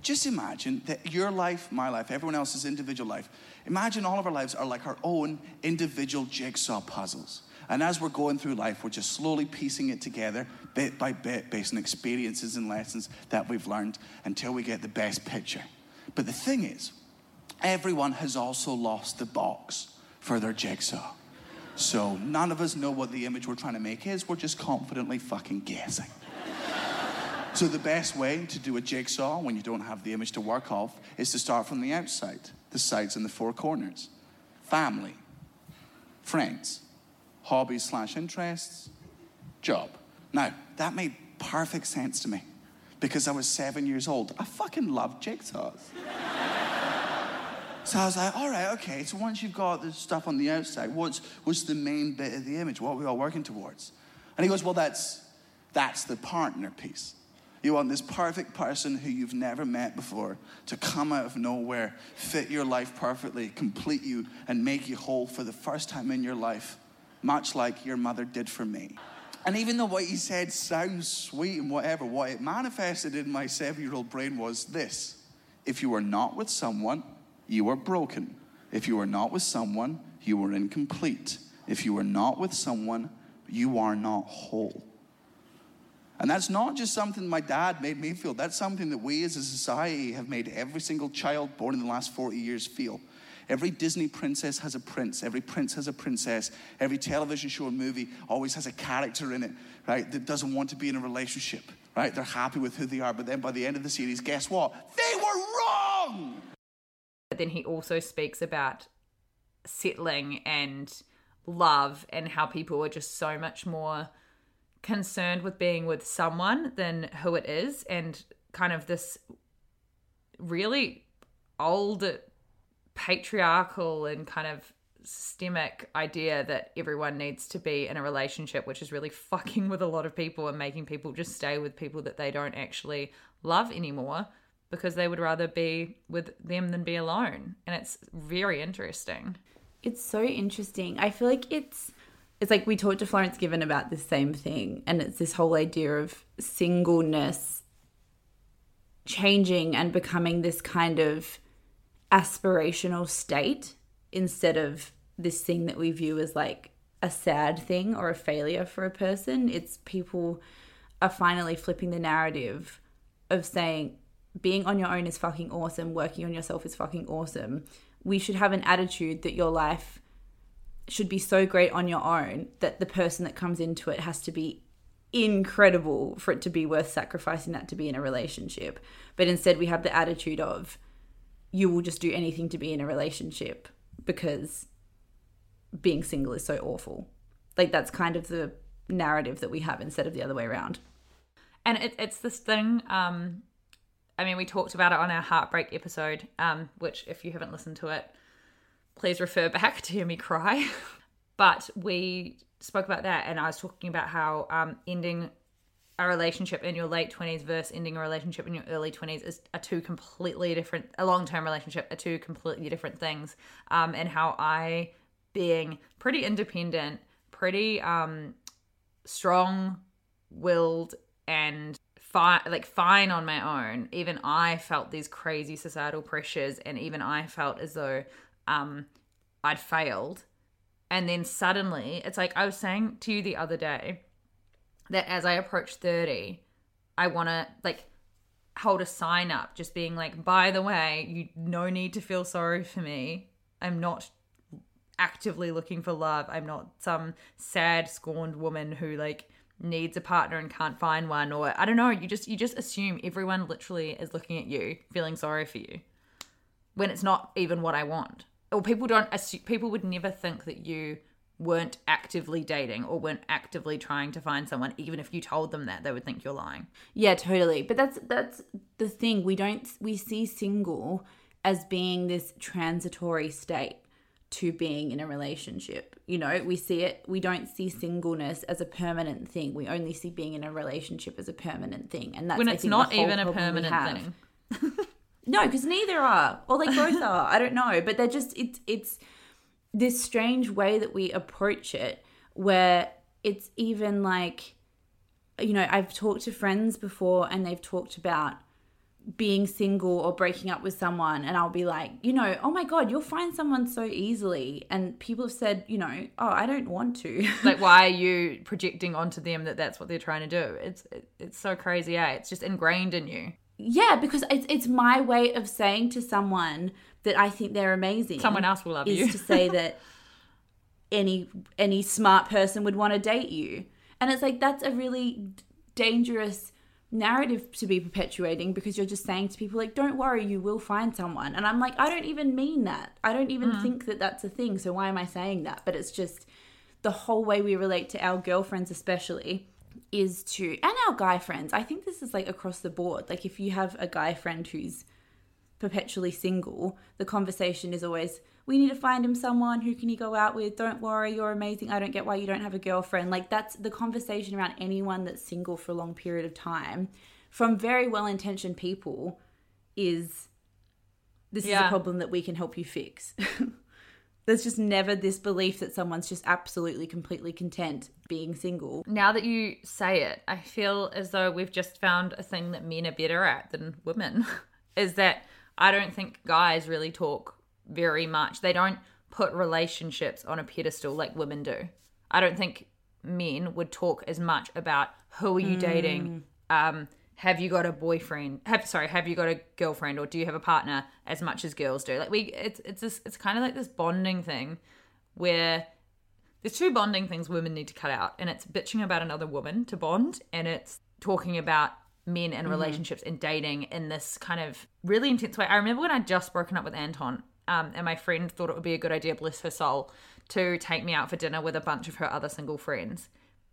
Just imagine that your life, my life, everyone else's individual life, imagine all of our lives are like our own individual jigsaw puzzles. And as we're going through life, we're just slowly piecing it together, bit by bit, based on experiences and lessons that we've learned until we get the best picture. But the thing is, everyone has also lost the box for their jigsaw. So none of us know what the image we're trying to make is. We're just confidently fucking guessing. So the best way to do a jigsaw when you don't have the image to work off is to start from the outside, the sides and the four corners. Family, friends, hobbies slash interests, job. Now, that made perfect sense to me because I was seven years old. I fucking loved jigsaws. so I was like, all right, okay, so once you've got the stuff on the outside, what's, what's the main bit of the image? What are we all working towards? And he goes, well, that's, that's the partner piece. You want this perfect person who you've never met before to come out of nowhere, fit your life perfectly, complete you, and make you whole for the first time in your life, much like your mother did for me. And even though what he said sounds sweet and whatever, what it manifested in my seven year old brain was this if you are not with someone, you are broken. If you are not with someone, you are incomplete. If you are not with someone, you are not whole. And that's not just something my dad made me feel, that's something that we as a society have made every single child born in the last 40 years feel. Every Disney princess has a prince. Every prince has a princess. Every television show and movie always has a character in it, right, that doesn't want to be in a relationship, right? They're happy with who they are, but then by the end of the series, guess what? They were wrong! But then he also speaks about settling and love and how people are just so much more concerned with being with someone than who it is and kind of this really old patriarchal and kind of systemic idea that everyone needs to be in a relationship which is really fucking with a lot of people and making people just stay with people that they don't actually love anymore because they would rather be with them than be alone. And it's very interesting. It's so interesting. I feel like it's it's like we talked to Florence Given about the same thing, and it's this whole idea of singleness changing and becoming this kind of aspirational state instead of this thing that we view as like a sad thing or a failure for a person. It's people are finally flipping the narrative of saying being on your own is fucking awesome, working on yourself is fucking awesome. We should have an attitude that your life should be so great on your own that the person that comes into it has to be incredible for it to be worth sacrificing that to be in a relationship. But instead, we have the attitude of you will just do anything to be in a relationship because being single is so awful. Like, that's kind of the narrative that we have instead of the other way around. And it, it's this thing. Um, I mean, we talked about it on our heartbreak episode, um, which, if you haven't listened to it, please refer back to hear me cry. but we spoke about that, and I was talking about how um, ending a relationship in your late 20s versus ending a relationship in your early 20s is a two completely different a long-term relationship are two completely different things um, and how i being pretty independent pretty um, strong willed and fine like fine on my own even i felt these crazy societal pressures and even i felt as though um, I'd failed. And then suddenly, it's like I was saying to you the other day that as I approach 30, I want to like hold a sign up just being like, by the way, you no need to feel sorry for me. I'm not actively looking for love. I'm not some sad, scorned woman who like needs a partner and can't find one or I don't know, you just you just assume everyone literally is looking at you, feeling sorry for you when it's not even what I want or people don't assume, people would never think that you weren't actively dating or weren't actively trying to find someone even if you told them that they would think you're lying. Yeah totally. But that's that's the thing. We don't we see single as being this transitory state to being in a relationship you know? We see it we don't see singleness as a permanent thing. We only see being in a relationship as a permanent thing. And that's when it's not even a permanent thing No, because neither are, or they both are. I don't know, but they're just it's it's this strange way that we approach it, where it's even like, you know, I've talked to friends before, and they've talked about being single or breaking up with someone and I'll be like, you know, oh my god, you'll find someone so easily and people have said, you know, oh, I don't want to. like why are you projecting onto them that that's what they're trying to do? It's it's so crazy, yeah. It's just ingrained in you yeah, because it's it's my way of saying to someone that I think they're amazing. Someone else will love is you. to say that any any smart person would want to date you. And it's like that's a really dangerous narrative to be perpetuating because you're just saying to people like don't worry you will find someone and i'm like i don't even mean that i don't even mm. think that that's a thing so why am i saying that but it's just the whole way we relate to our girlfriends, especially, is to, and our guy friends. I think this is like across the board. Like if you have a guy friend who's perpetually single, the conversation is always, we need to find him someone who can he go out with don't worry you're amazing i don't get why you don't have a girlfriend like that's the conversation around anyone that's single for a long period of time from very well intentioned people is this is a problem that we can help you fix there's just never this belief that someone's just absolutely completely content being single Now that you say it, I feel as though we've just found a thing that men are better at than women. is that I don't think guys really talk very much. They don't put relationships on a pedestal like women do. I don't think men would talk as much about who are you dating, um, have you got a boyfriend? Have sorry, have you got a girlfriend or do you have a partner? As much as girls do. Like we, it's it's this, it's kind of like this bonding thing where there's two bonding things women need to cut out, and it's bitching about another woman to bond, and it's talking about men and relationships and dating in this kind of really intense way. I remember when I'd just broken up with Anton, um, and my friend thought it would be a good idea, bless her soul, to take me out for dinner with a bunch of her other single friends.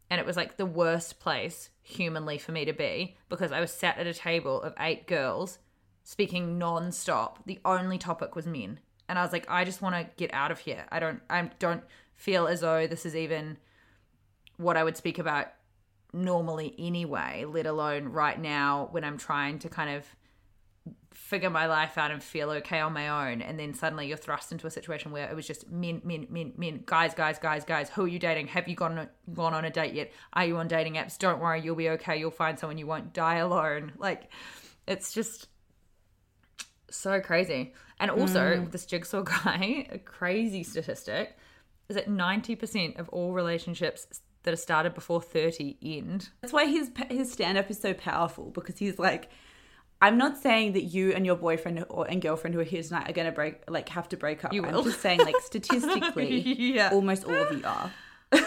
And it was like the worst place humanly for me to be because I was sat at a table of eight girls speaking non-stop. The only topic was men. And I was like, I just want to get out of here. I don't I don't feel as though this is even what I would speak about normally anyway, let alone right now when I'm trying to kind of figure my life out and feel okay on my own. And then suddenly you're thrust into a situation where it was just men, men, men, men, guys, guys, guys, guys. Who are you dating? Have you gone on, gone on a date yet? Are you on dating apps? Don't worry, you'll be okay. You'll find someone. You won't die alone. Like, it's just so crazy. And also, hmm. this jigsaw guy, a crazy statistic, is that 90% of all relationships that are started before 30 end. That's why his his stand up is so powerful because he's like, I'm not saying that you and your boyfriend or and girlfriend who are here tonight are gonna break like have to break up. You I'm will. just saying like statistically, Yeah. almost all of you are.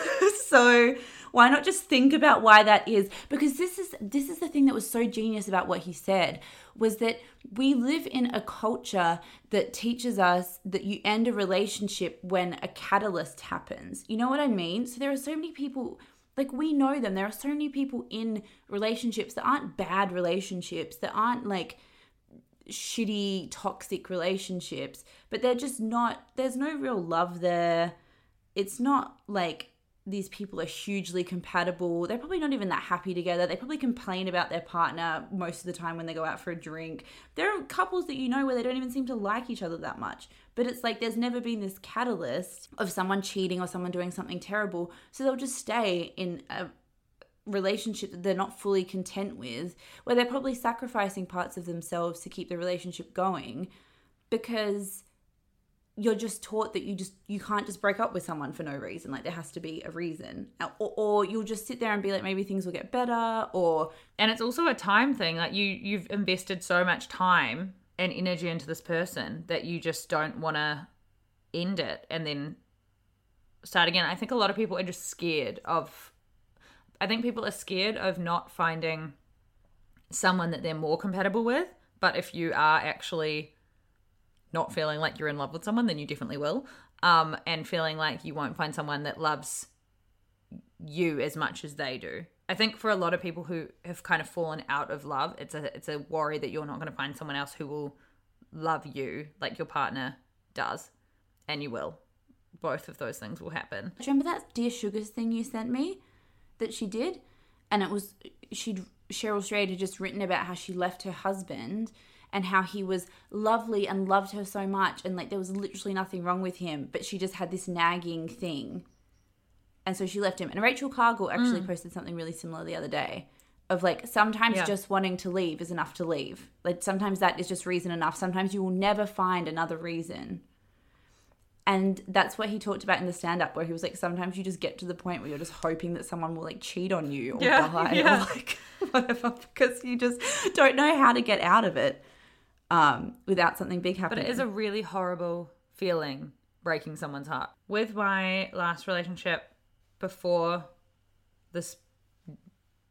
so why not just think about why that is? Because this is this is the thing that was so genius about what he said was that we live in a culture that teaches us that you end a relationship when a catalyst happens. You know what I mean? So there are so many people like we know them. There are so many people in relationships that aren't bad relationships, that aren't like shitty toxic relationships, but they're just not there's no real love there. It's not like these people are hugely compatible. They're probably not even that happy together. They probably complain about their partner most of the time when they go out for a drink. There are couples that you know where they don't even seem to like each other that much. But it's like there's never been this catalyst of someone cheating or someone doing something terrible. So they'll just stay in a relationship that they're not fully content with, where they're probably sacrificing parts of themselves to keep the relationship going because you're just taught that you just you can't just break up with someone for no reason like there has to be a reason or, or you'll just sit there and be like maybe things will get better or And it's also a time thing. Like you you've invested so much time and energy into this person that you just don't want to end it and then start again. I think a lot of people are just scared of I think people are scared of not finding someone that they're more compatible with, but if you are actually not feeling like you're in love with someone, then you definitely will. Um, and feeling like you won't find someone that loves you as much as they do. I think for a lot of people who have kind of fallen out of love, it's a it's a worry that you're not going to find someone else who will love you like your partner does, and you will. Both of those things will happen. Do you remember that Dear Sugars thing you sent me that she did? And it was she'd Cheryl Strayed had just written about how she left her husband and how he was lovely and loved her so much and like there was literally nothing wrong with him, but she just had this nagging thing. And so she left him. And Rachel Cargle actually mm. posted something really similar the other day of like sometimes Yeah. just wanting to leave is enough to leave. Like sometimes that is just reason enough. Sometimes you will never find another reason. And that's what he talked about in the stand up, where he was like, sometimes you just get to the point where you're just hoping that someone will like cheat on you or Yeah, die yeah. or like whatever, because you just don't know how to get out of it um, without something big happening. But happening. it is a really horrible feeling breaking someone's heart. With my last relationship before this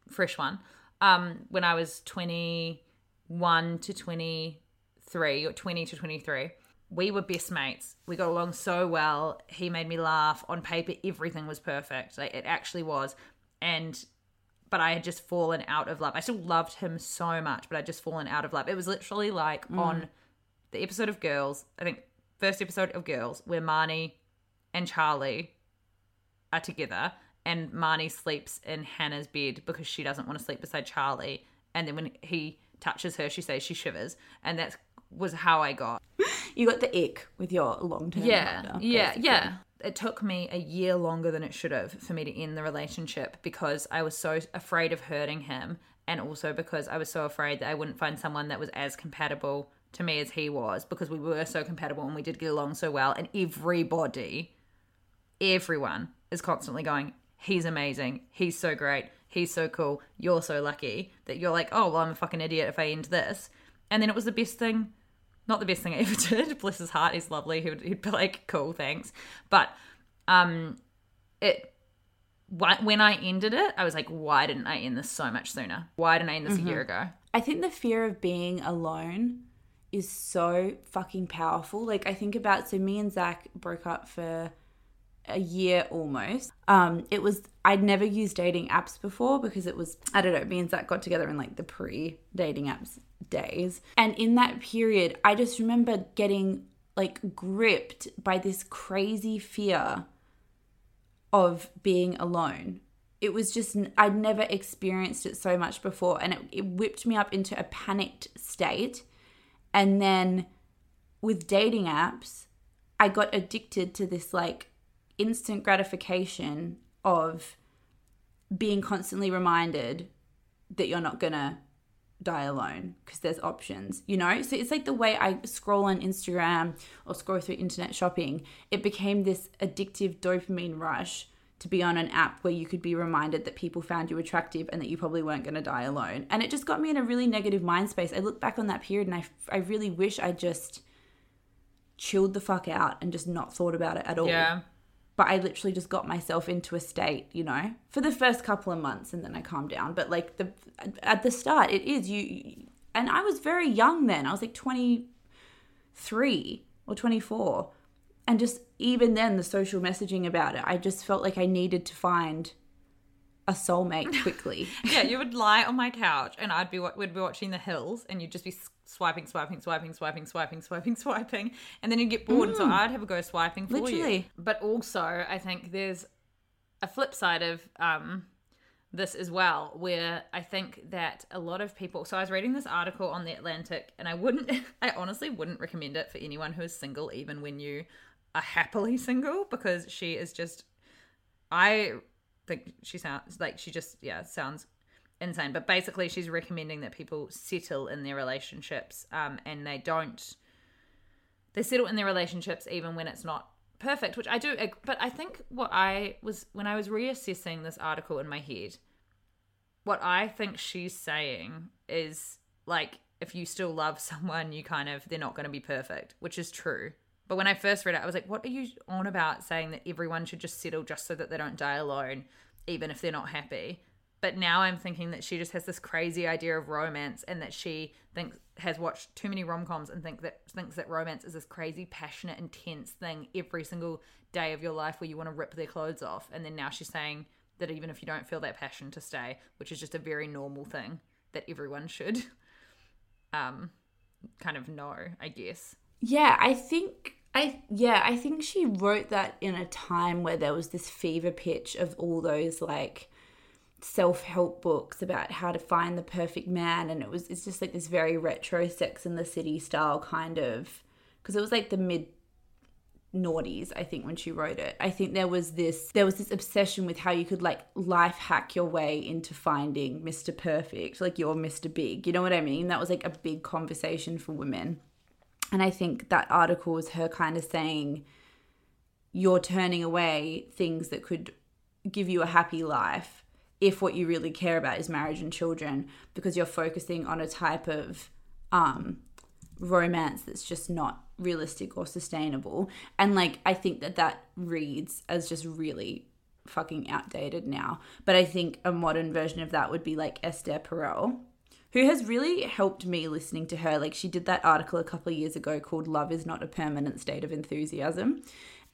fresh one, um, when I was 21 to 23 or 20 to 23, we were best mates. We got along so well. He made me laugh. On paper, everything was perfect. Like it actually was. And but I had just fallen out of love. I still loved him so much, but I'd just fallen out of love. It was literally like mm. on the episode of Girls, I think first episode of Girls, where Marnie and Charlie are together and Marnie sleeps in Hannah's bed because she doesn't want to sleep beside Charlie. And then when he touches her, she says she shivers. And that was how I got. You got the ick with your long term. Yeah, yeah, yeah. It took me a year longer than it should have for me to end the relationship because I was so afraid of hurting him, and also because I was so afraid that I wouldn't find someone that was as compatible to me as he was because we were so compatible and we did get along so well, and everybody, everyone is constantly going, "He's amazing. He's so great. He's so cool. You're so lucky that you're like, oh well, I'm a fucking idiot if I end this." And then it was the best thing not the best thing I ever did. Bless his heart, he's lovely. He would, he'd be like, "Cool, thanks." But um, it wh- when I ended it, I was like, "Why didn't I end this so much sooner? Why didn't I end this a year ago?" I think the fear of being alone is so fucking powerful. Like I think about so me and Zach broke up for a year almost. Um, it was I'd never used dating apps before because it was I don't know. Me and Zach got together in like the pre dating apps days, and in that period, I just remember getting like gripped by this crazy fear of being alone. It was just, I'd never experienced it so much before. And it, it whipped me up into a panicked state. And then with dating apps, I got addicted to this like instant gratification of being constantly reminded that you're not gonna die alone because there's options, you know? So it's like the way I scroll on Instagram or scroll through internet shopping, it became this addictive dopamine rush to be on an app where you could be reminded that people found you attractive and that you probably weren't going to die alone. And it just got me in a really negative mind space. I look back on that period and I, I really wish I just chilled the fuck out and just not thought about it at all Yeah. But I literally just got myself into a state, you know, for the first couple of months and then I calmed down. But like the at the start, it is you, and I was very young then. I was like 23 or 24. And just even then, the social messaging about it, I just felt like I needed to find a soulmate quickly. yeah, you would lie on my couch and I'd be we'd be watching The Hills and you'd just be swiping, swiping, swiping, swiping, swiping, swiping, swiping, and then you'd get bored, and so I'd have a go swiping for you. But also, I think there's a flip side of um, this as well, where I think that a lot of people. So I was reading this article on the Atlantic, and I wouldn't, I honestly wouldn't recommend it for anyone who is single, even when you are happily single, because she is just. I think she sounds like she just yeah sounds insane. But basically, she's recommending that people settle in their relationships, um, and they don't. They settle in their relationships even when it's not perfect, which I do. But I think what I was when I was reassessing this article in my head, what I think she's saying is like if you still love someone, you kind of they're not going to be perfect, which is true. But when I first read it, I was like, what are you on about saying that everyone should just settle just so that they don't die alone, even if they're not happy? But now I'm thinking that she just has this crazy idea of romance and that she thinks has watched too many rom coms and think that thinks that romance is this crazy, passionate, intense thing every single day of your life where you want to rip their clothes off. And then now she's saying that even if you don't feel that passion to stay, which is just a very normal thing that everyone should um kind of know, I guess. Yeah, I think I yeah, I think she wrote that in a time where there was this fever pitch of all those like self-help books about how to find the perfect man and it was it's just like this very retro sex in the city style kind of because it was like the mid noughties i think when she wrote it. I think there was this there was this obsession with how you could like life hack your way into finding mr perfect like you're mr big you know what i mean? That was like a big conversation for women. And I think that article was her kind of saying, you're turning away things that could give you a happy life if what you really care about is marriage and children because you're focusing on a type of um, romance that's just not realistic or sustainable. And like, I think that that reads as just really fucking outdated now. But I think a modern version of that would be like Esther Perel, who has really helped me listening to her. Like she did that article a couple of years ago called Love is Not a Permanent State of Enthusiasm.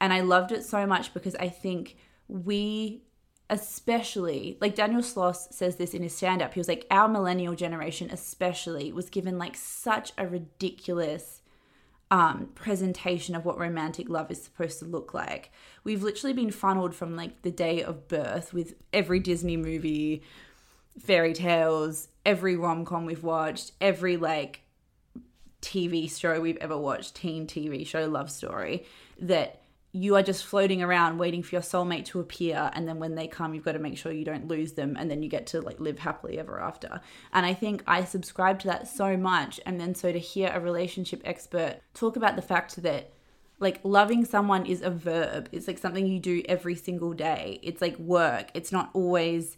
And I loved it so much because I think we especially like Daniel Sloss says this in his stand up. He was like, our millennial generation, especially, was given like such a ridiculous um, presentation of what romantic love is supposed to look like. We've literally been funneled from like the day of birth with every Disney movie, fairy tales, every rom com we've watched, every like TV show we've ever watched, teen TV show, love story, that you are just floating around waiting for your soulmate to appear and then when they come you've got to make sure you don't lose them and then you get to like live happily ever after. And i think i subscribe to that so much and then so to hear a relationship expert talk about the fact that like loving someone is a verb. It's like something you do every single day. It's like work. It's not always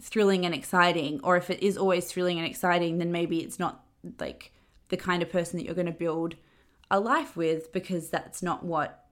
thrilling and exciting or if it is always thrilling and exciting then maybe it's not like the kind of person that you're going to build a life with because that's not what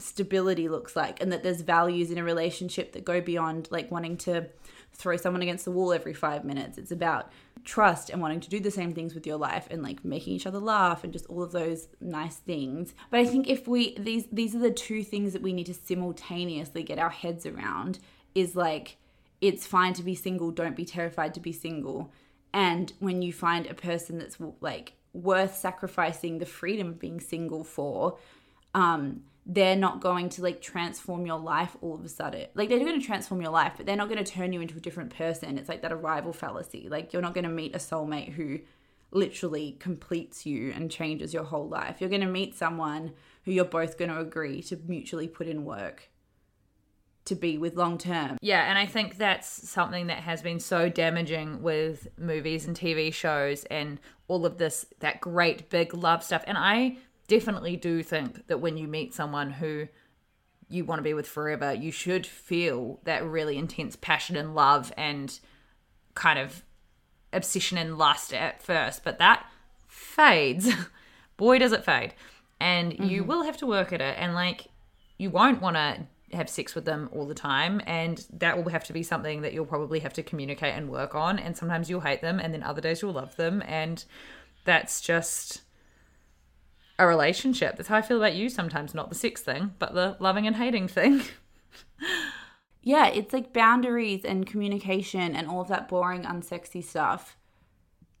stability looks like and that there's values in a relationship that go beyond like wanting to throw someone against the wall every 5 minutes. It's about trust and wanting to do the same things with your life and like making each other laugh and just all of those nice things. But i think if we these these are the two things that we need to simultaneously get our heads around is like it's fine to be single don't be terrified to be single. And when you find a person that's like worth sacrificing the freedom of being single for um they're not going to like transform your life all of a sudden. Like they're going to transform your life, but they're not going to turn you into a different person. It's like that arrival fallacy. Like you're not going to meet a soulmate who literally completes you and changes your whole life. You're going to meet someone who you're both going to agree to mutually put in work to be with long term. Yeah, and I think that's something that has been so damaging with movies and TV shows and all of this that great big love stuff. And I definitely do think that when you meet someone who you want to be with forever, you should feel that really intense passion and love and kind of obsession and lust at first, but that fades. Boy, does it fade. And mm-hmm. you will have to work at it. And like, you won't want to have sex with them all the time. And that will have to be something that you'll probably have to communicate and work on. And sometimes you'll hate them, and then other days you'll love them. And that's just a relationship. That's how I feel about you sometimes, not the sex thing, but the loving and hating thing. yeah, it's like boundaries and communication and all of that boring, unsexy stuff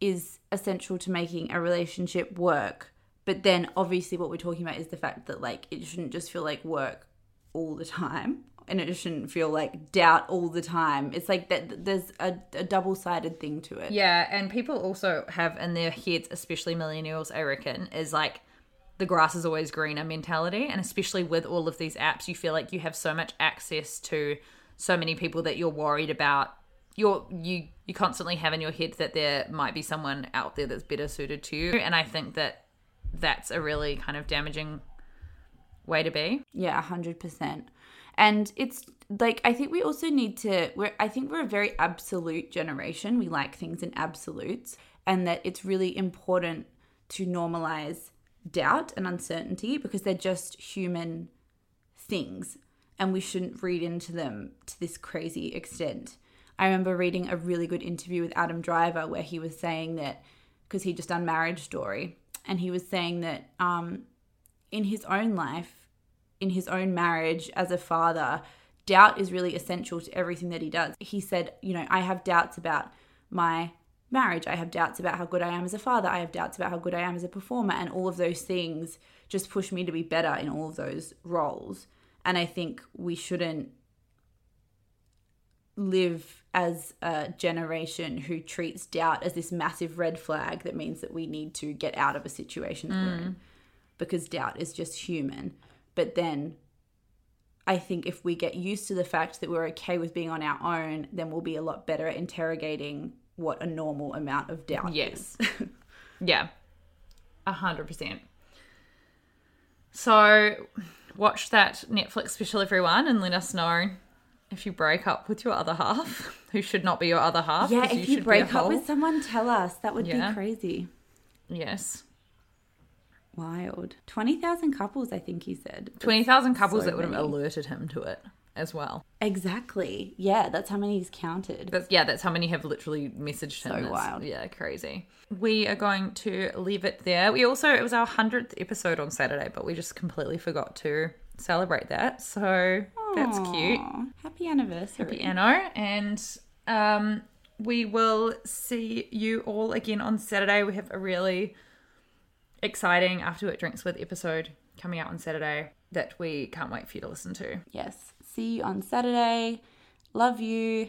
is essential to making a relationship work. But then obviously what we're talking about is the fact that like it shouldn't just feel like work all the time and it shouldn't feel like doubt all the time. It's like that there's a, a double sided thing to it. Yeah, and people also have in their heads, especially millennials, I reckon, is like the grass is always greener mentality. And especially with all of these apps, you feel like you have so much access to so many people that you're worried about. You're you you constantly have in your head that there might be someone out there that's better suited to you. And I think that that's a really kind of damaging way to be. Yeah, hundred percent. And it's like I think we also need to we're I think we're a very absolute generation. We like things in absolutes and that it's really important to normalize doubt and uncertainty because they're just human things and we shouldn't read into them to this crazy extent. I remember reading a really good interview with Adam Driver where he was saying that because he just done Marriage Story and he was saying that um, in his own life, in his own marriage as a father, doubt is really essential to everything that he does. He said, you know, I have doubts about my marriage. I have doubts about how good I am as a father. I have doubts about how good I am as a performer. And all of those things just push me to be better in all of those roles. And I think we shouldn't live as a generation who treats doubt as this massive red flag that means that we need to get out of a situation mm. we're in because doubt is just human. But then I think if we get used to the fact that we're okay with being on our own, then we'll be a lot better at interrogating what a normal amount of doubt yes. is. yeah. A hundred percent. So watch that Netflix special everyone and let us know if you break up with your other half, who should not be your other half. Yeah, if you, you break up with someone, tell us. That would yeah. be crazy. Yes. Wild. 20,000 couples, I think he said. 20,000 couples so that would have alerted him to it. As well. Exactly. Yeah, that's how many he's counted. That's, yeah, that's how many have literally messaged him. So It's- wild. Yeah, crazy. We are going to leave it there. We also, it was our 100th episode on Saturday, but we just completely forgot to celebrate that. So that's cute. Happy anniversary. piano and um we will see you all again on Saturday. We have a really exciting After Work Drinks with episode coming out on Saturday that we can't wait for you to listen to. Yes. See you on Saturday. Love you.